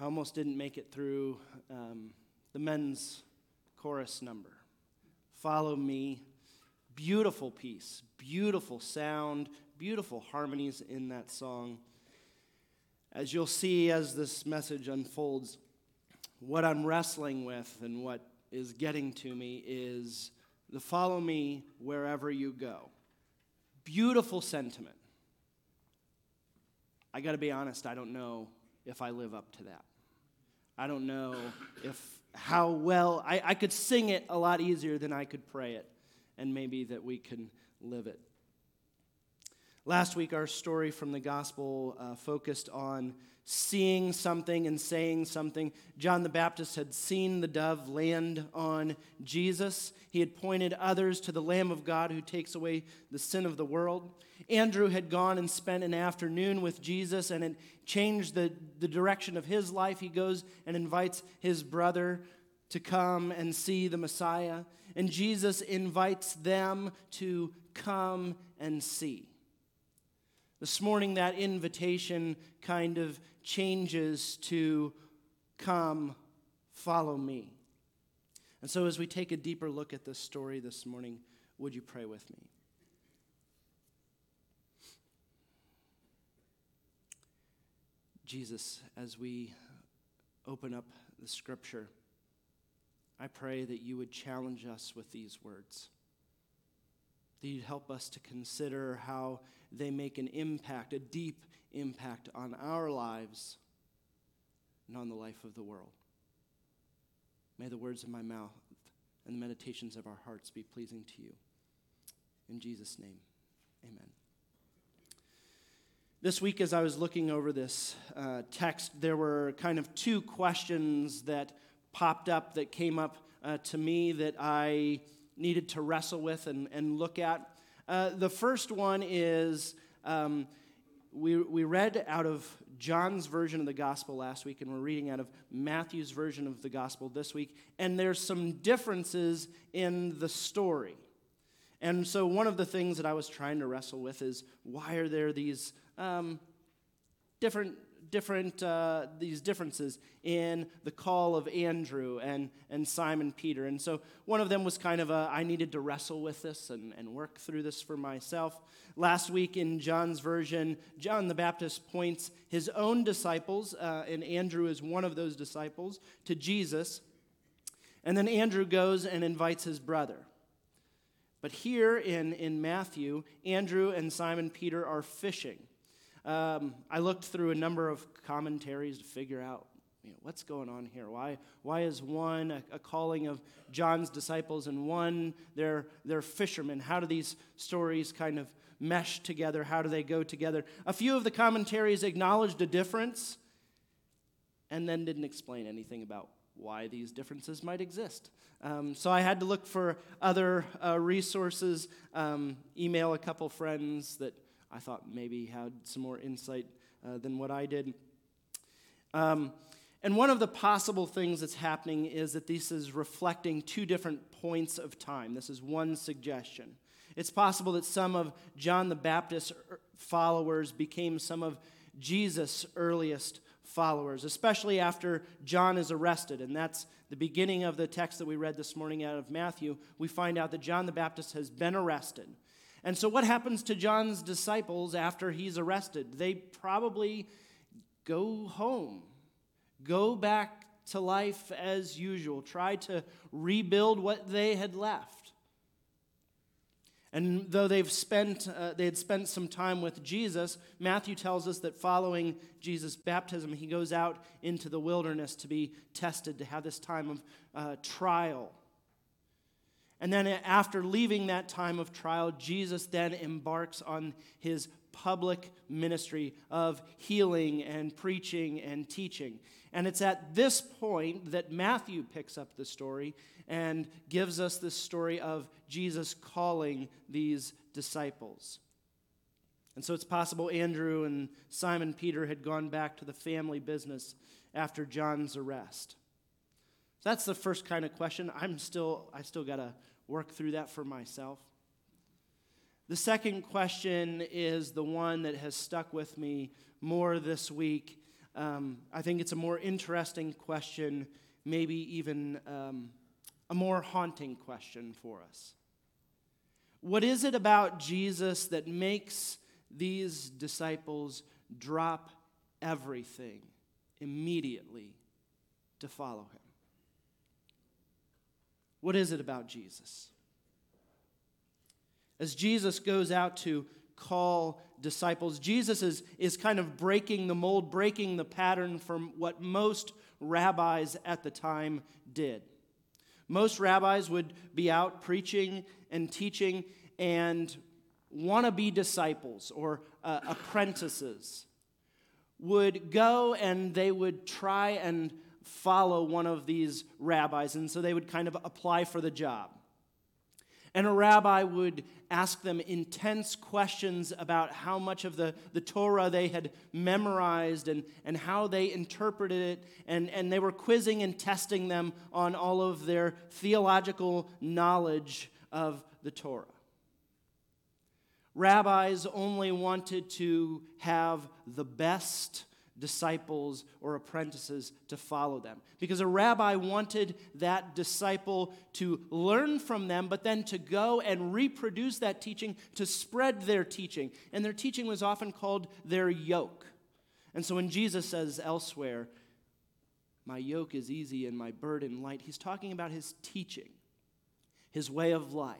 I almost didn't make it through um, the men's chorus number. Follow me. Beautiful piece, beautiful sound, beautiful harmonies in that song. As you'll see as this message unfolds, what I'm wrestling with and what is getting to me is the follow me wherever you go. Beautiful sentiment. I got to be honest, I don't know if I live up to that. I don't know if how well I, I could sing it a lot easier than I could pray it, and maybe that we can live it. Last week, our story from the gospel uh, focused on seeing something and saying something. John the Baptist had seen the dove land on Jesus. He had pointed others to the Lamb of God who takes away the sin of the world. Andrew had gone and spent an afternoon with Jesus, and it changed the, the direction of his life. He goes and invites his brother to come and see the Messiah. And Jesus invites them to come and see. This morning, that invitation kind of changes to come, follow me. And so, as we take a deeper look at this story this morning, would you pray with me? Jesus, as we open up the scripture, I pray that you would challenge us with these words that you'd help us to consider how they make an impact, a deep impact on our lives and on the life of the world. May the words of my mouth and the meditations of our hearts be pleasing to you. In Jesus' name, amen. This week, as I was looking over this uh, text, there were kind of two questions that popped up that came up uh, to me that I needed to wrestle with and, and look at. Uh, the first one is um, we, we read out of John's version of the gospel last week, and we're reading out of Matthew's version of the gospel this week, and there's some differences in the story. And so, one of the things that I was trying to wrestle with is why are there these um, different different uh, these differences in the call of Andrew and, and Simon Peter. And so one of them was kind of a, I needed to wrestle with this and, and work through this for myself. Last week in John's version, John the Baptist points his own disciples, uh, and Andrew is one of those disciples, to Jesus. And then Andrew goes and invites his brother. But here in, in Matthew, Andrew and Simon Peter are fishing. Um, I looked through a number of commentaries to figure out you know, what's going on here. Why, why is one a, a, calling of John's disciples and one they're, they're fishermen? How do these stories kind of mesh together? How do they go together? A few of the commentaries acknowledged a difference and then didn't explain anything about why these differences might exist. Um, so I had to look for other uh, resources, um, email a couple friends that I thought maybe had some more insight uh, than what I did. Um, and one of the possible things that's happening is that this is reflecting two different points of time. This is one suggestion. It's possible that some of John the Baptist's followers became some of Jesus' earliest followers, especially after John is arrested. And that's the beginning of the text that we read this morning out of Matthew. We find out that John the Baptist has been arrested. And so, what happens to John's disciples after he's arrested? They probably go home, go back to life as usual, try to rebuild what they had left. And though they've spent, uh, they had spent some time with Jesus, Matthew tells us that following Jesus' baptism, he goes out into the wilderness to be tested, to have this time of uh, trial. And then after leaving that time of trial, Jesus then embarks on his public ministry of healing and preaching and teaching. And it's at this point that Matthew picks up the story and gives us this story of Jesus calling these disciples. And so it's possible Andrew and Simon Peter had gone back to the family business after John's arrest. So that's the first kind of question. I'm still, I still got to work through that for myself. The second question is the one that has stuck with me more this week. um, I think it's a more interesting question, maybe even um, a more haunting question for us. What is it about Jesus that makes these disciples drop everything immediately to follow him? What is it about Jesus? As Jesus goes out to call disciples, Jesus is, is kind of breaking the mold, breaking the pattern from what most rabbis at the time did. Most rabbis would be out preaching and teaching, and wannabe disciples or uh, apprentices would go and they would try and follow one of these rabbis, and so they would kind of apply for the job. And a rabbi would ask them intense questions about how much of the, the Torah they had memorized and, and how they interpreted it. And, and they were quizzing and testing them on all of their theological knowledge of the Torah. Rabbis only wanted to have the best disciples or apprentices to follow them. Because a rabbi wanted that disciple to learn from them, but then to go and reproduce that teaching, to spread their teaching. And their teaching was often called their yoke. And so when Jesus says elsewhere, My yoke is easy and my burden light, he's talking about his teaching, his way of life.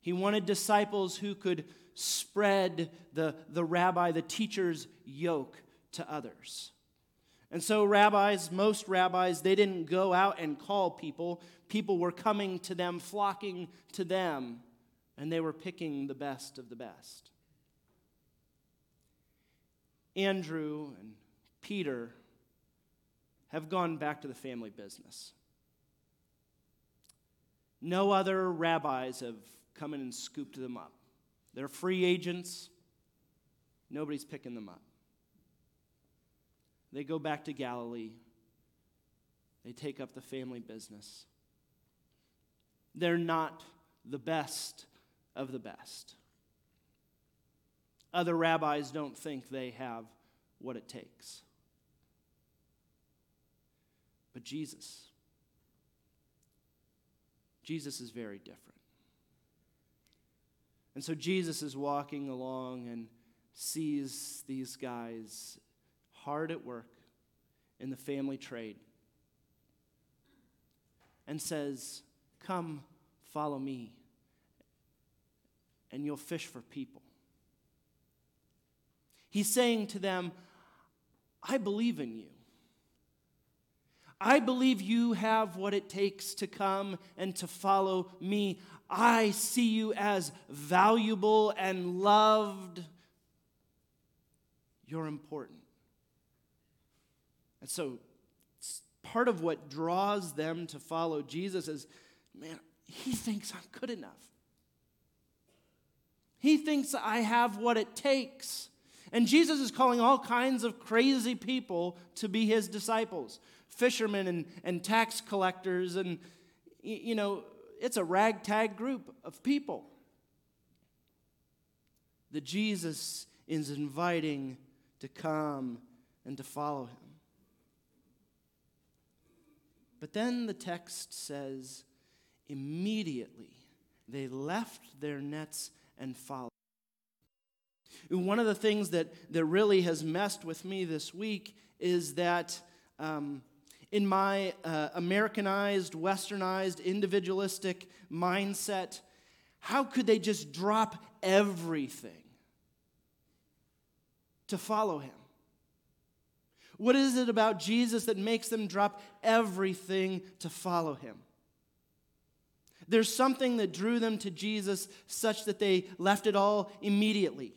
He wanted disciples who could spread the, the rabbi, the teacher's yoke to others. And so, rabbis, most rabbis, they didn't go out and call people. People were coming to them, flocking to them, and they were picking the best of the best. Andrew and Peter have gone back to the family business. No other rabbis have come in and scooped them up. They're free agents, nobody's picking them up. They go back to Galilee. They take up the family business. They're not the best of the best. Other rabbis don't think they have what it takes. But Jesus, Jesus is very different. And so Jesus is walking along and sees these guys hard at work in the family trade and says, Come, follow me, and you'll fish for people. He's saying to them, I believe in you. I believe you have what it takes to come and to follow me. I see you as valuable and loved. You're important. And so, part of what draws them to follow Jesus is man, he thinks I'm good enough. He thinks I have what it takes. And Jesus is calling all kinds of crazy people to be his disciples fishermen and, and tax collectors. And, you know, it's a ragtag group of people that Jesus is inviting to come and to follow him. But then the text says, immediately they left their nets and followed. One of the things that, that really has messed with me this week is that um, in my uh, Americanized, westernized, individualistic mindset, how could they just drop everything to follow him? What is it about Jesus that makes them drop everything to follow him? There's something that drew them to Jesus such that they left it all immediately.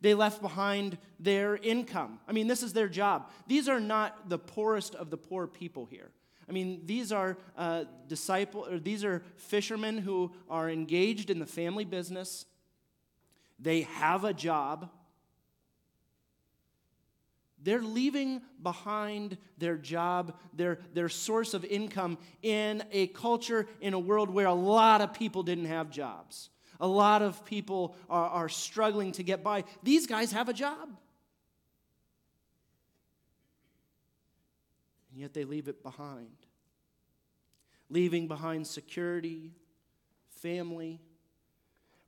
They left behind their income. I mean, this is their job. These are not the poorest of the poor people here. I mean, these are uh, disciple, or these are fishermen who are engaged in the family business. They have a job. They're leaving behind their job, their, their source of income in a culture, in a world where a lot of people didn't have jobs. A lot of people are, are struggling to get by. These guys have a job. and yet they leave it behind. Leaving behind security, family,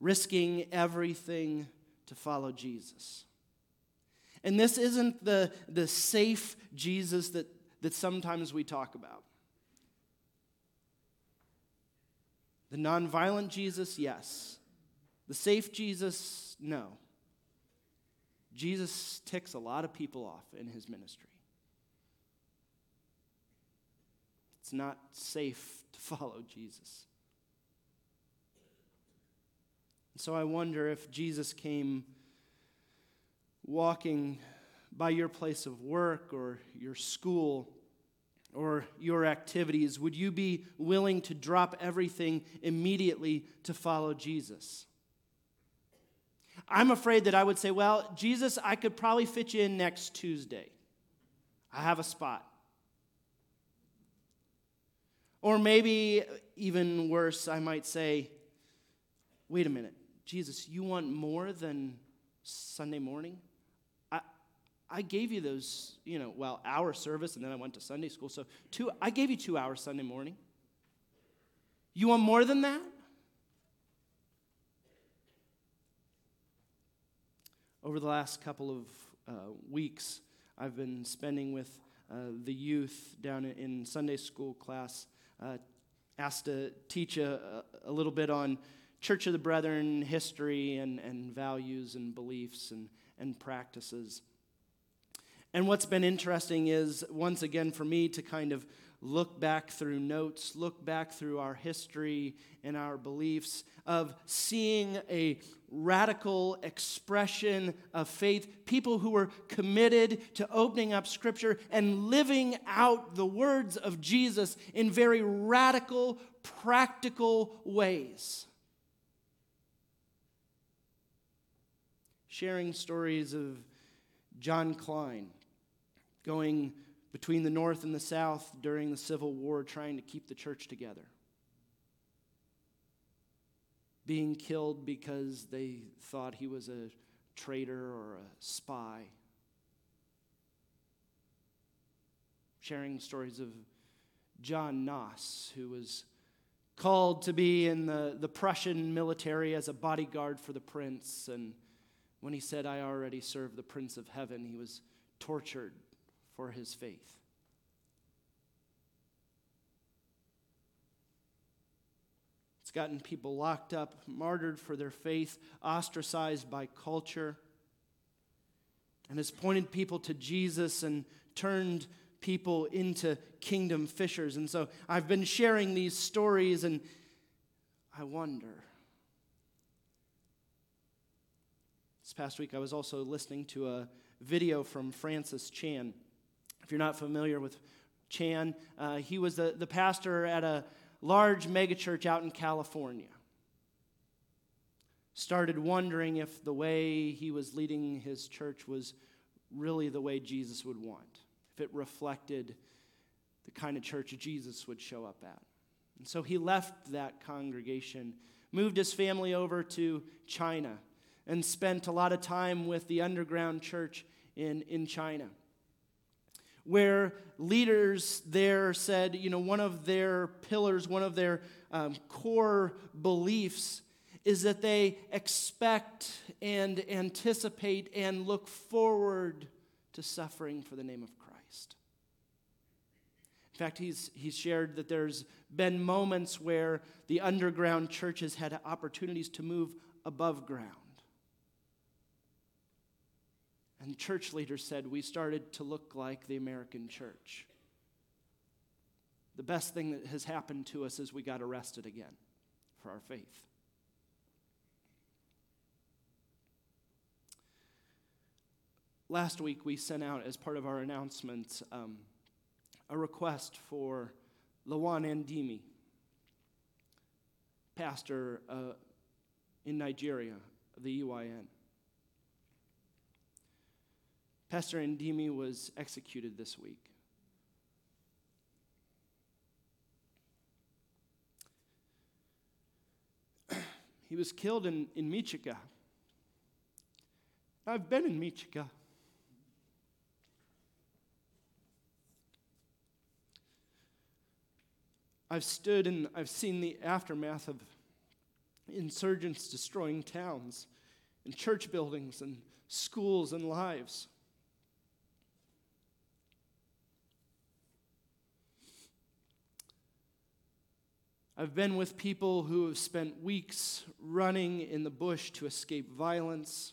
risking everything to follow Jesus. And this isn't the, the safe Jesus that, that sometimes we talk about. The nonviolent Jesus, yes. The safe Jesus, no. Jesus ticks a lot of people off in his ministry. It's not safe to follow Jesus. So I wonder if Jesus came walking by your place of work or your school or your activities, would you be willing to drop everything immediately to follow Jesus? I'm afraid that I would say, Well, Jesus, I could probably fit you in next Tuesday. I have a spot. Or maybe even worse, I might say, Wait a minute, Jesus, you want more than Sunday morning? I, gave you those, you know, well, hour service, and then I went to Sunday school. So two, I gave you two hours Sunday morning. You want more than that? Over the last couple of uh, weeks, I've been spending with uh, the youth down in Sunday school class, uh, asked to teach a, a little bit on Church of the Brethren history and, and values and beliefs and, and practices. And what's been interesting is, once again, for me to kind of look back through notes, look back through our history and our beliefs, of seeing a radical expression of faith, people who were committed to opening up Scripture and living out the words of Jesus in very radical, practical ways. Sharing stories of John Kline going between the North and the South during the Civil War, trying to keep the church together. Being killed because they thought he was a traitor or a spy. Sharing stories of John Naas, who was called to be in the, the Prussian military as a bodyguard for the prince. And when he said, I already serve the Prince of Heaven, he was tortured for his faith. It's gotten people locked up, martyred for their faith, ostracized by culture, and has pointed people to Jesus and turned people into kingdom fishers. And so I've been sharing these stories, and I wonder. This past week, I was also listening to a video from Francis Chan. If you're not familiar with Chan, uh, he was the, the pastor at a large megachurch out in California. Started wondering if the way he was leading his church was really the way Jesus would want, if it reflected the kind of church Jesus would show up at. And so he left that congregation, moved his family over to China, and spent a lot of time with the underground church in, in China where leaders there said, you know, one of their pillars, one of their um, core beliefs is that they expect and anticipate and look forward to suffering for the name of Christ. In fact, he's, he's shared that there's been moments where the underground churches had opportunities to move above ground. And church leaders said we started to look like the American church. The best thing that has happened to us is we got arrested again for our faith. Last week, we sent out, as part of our announcement, um, a request for Lawan Andimi, pastor uh, in Nigeria the EYN. Pastor Andimi was executed this week. he was killed in, in Michika. I've been in Michika. I've stood and I've seen the aftermath of insurgents destroying towns and church buildings and schools and lives. I've been with people who have spent weeks running in the bush to escape violence.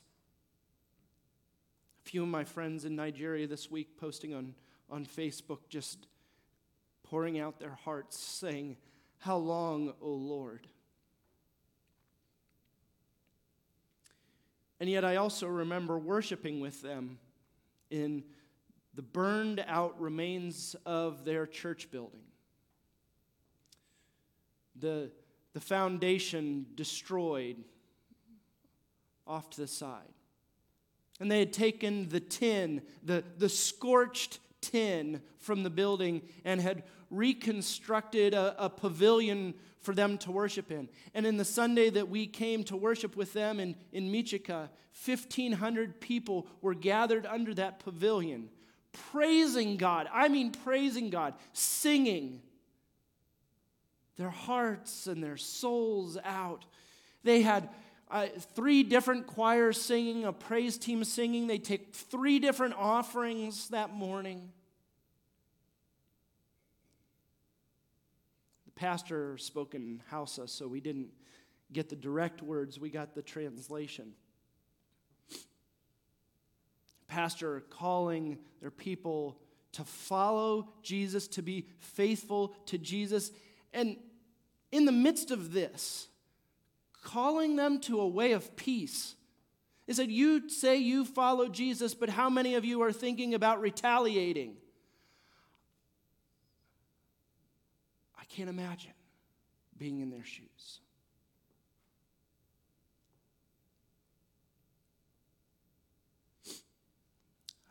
A few of my friends in Nigeria this week posting on, on Facebook just pouring out their hearts, saying, How long, O Lord? And yet I also remember worshiping with them in the burned out remains of their church building the, the foundation destroyed off to the side. And they had taken the tin, the, the scorched tin from the building, and had reconstructed a, a, pavilion for them to worship in. And in the Sunday that we came to worship with them in, in Michika, 1,500 people were gathered under that pavilion, praising God. I mean, praising God, singing their hearts and their souls out. They had uh, three different choirs singing, a praise team singing. They take three different offerings that morning. The pastor spoke in Hausa, so we didn't get the direct words, we got the translation. Pastor calling their people to follow Jesus, to be faithful to Jesus and in the midst of this, calling them to a way of peace. He said, You say you follow Jesus, but how many of you are thinking about retaliating? I can't imagine being in their shoes.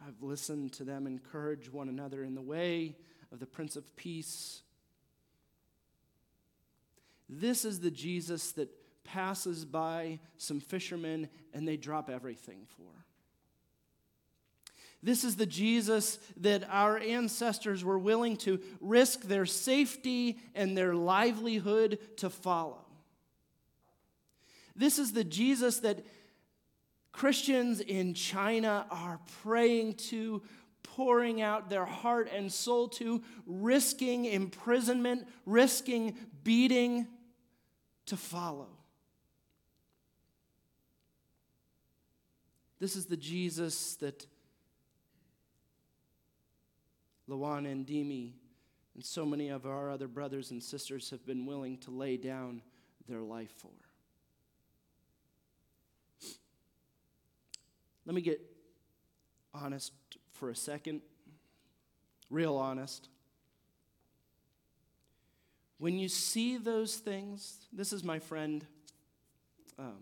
I've listened to them encourage one another in the way of the Prince of Peace this is the Jesus that passes by some fishermen and they drop everything for. This is the Jesus that our ancestors were willing to risk their safety and their livelihood to follow. This is the Jesus that Christians in China are praying to, pouring out their heart and soul to, risking imprisonment, risking beating to follow. This is the Jesus that Lawan Andimi and so many of our other brothers and sisters have been willing to lay down their life for. Let me get honest for a second, real honest. When you see those things, this is my friend um,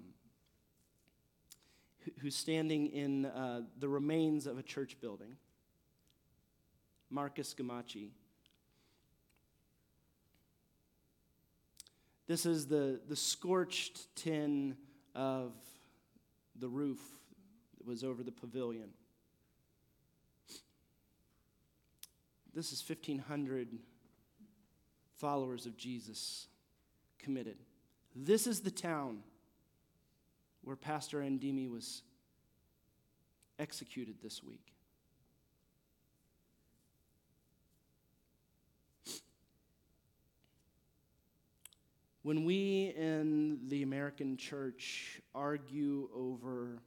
who's standing in uh, the remains of a church building, Marcus Gamachi. This is the, the scorched tin of the roof that was over the pavilion. This is 1,500 followers of Jesus committed. This is the town where Pastor Andimi was executed this week. When we in the American church argue over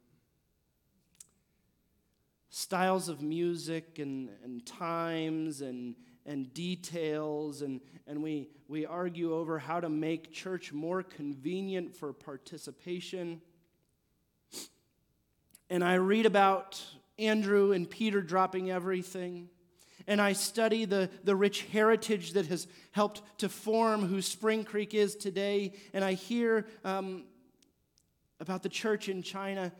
styles of music and, and times and and details, and, and we, we argue over how to make church more convenient for participation. And I read about Andrew and Peter dropping everything. And I study the, the rich heritage that has helped to form who Spring Creek is today. And I hear um, about the church in China.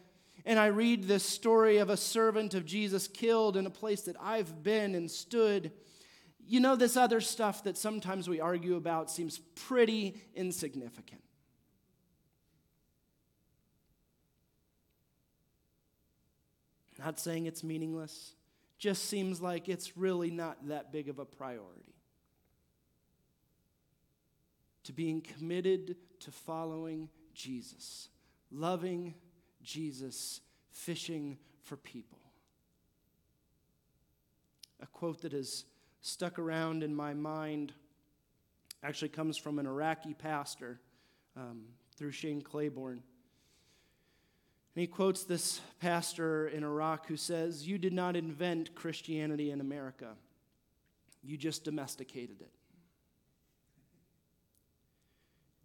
And I read this story of a servant of Jesus killed in a place that I've been and stood. You know, this other stuff that sometimes we argue about seems pretty insignificant. Not saying it's meaningless, just seems like it's really not that big of a priority. to being committed to following Jesus, loving Jesus, fishing for people. A quote that has stuck around in my mind actually comes from an Iraqi pastor um, through Shane Claiborne. And he quotes this pastor in Iraq who says, You did not invent Christianity in America, you just domesticated it.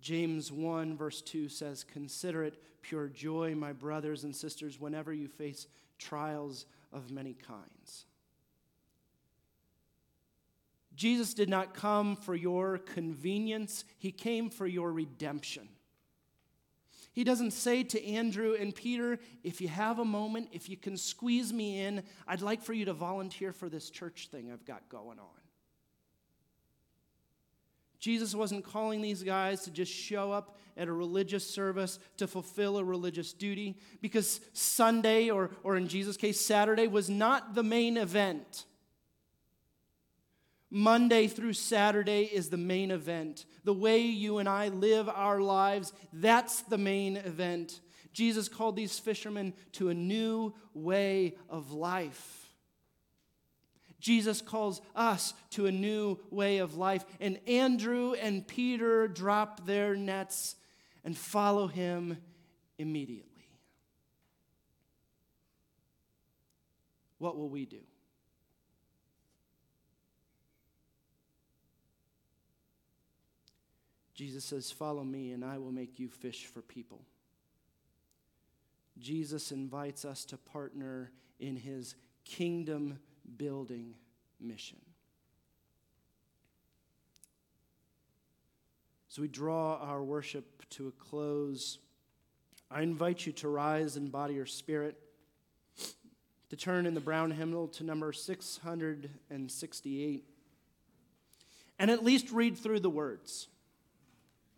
James 1, verse 2 says, Consider it pure joy, my brothers and sisters, whenever you face trials of many kinds. Jesus did not come for your convenience, He came for your redemption. He doesn't say to Andrew and Peter, if you have a moment, if you can squeeze me in, I'd like for you to volunteer for this church thing I've got going on. Jesus wasn't calling these guys to just show up at a religious service to fulfill a religious duty because Sunday, or, or in Jesus' case, Saturday, was not the main event. Monday through Saturday is the main event. The way you and I live our lives, that's the main event. Jesus called these fishermen to a new way of life. Jesus calls us to a new way of life. And Andrew and Peter drop their nets and follow him immediately. What will we do? Jesus says, Follow me, and I will make you fish for people. Jesus invites us to partner in his kingdom building mission. So we draw our worship to a close. I invite you to rise in body or spirit, to turn in the brown hymnal to number 668, and at least read through the words.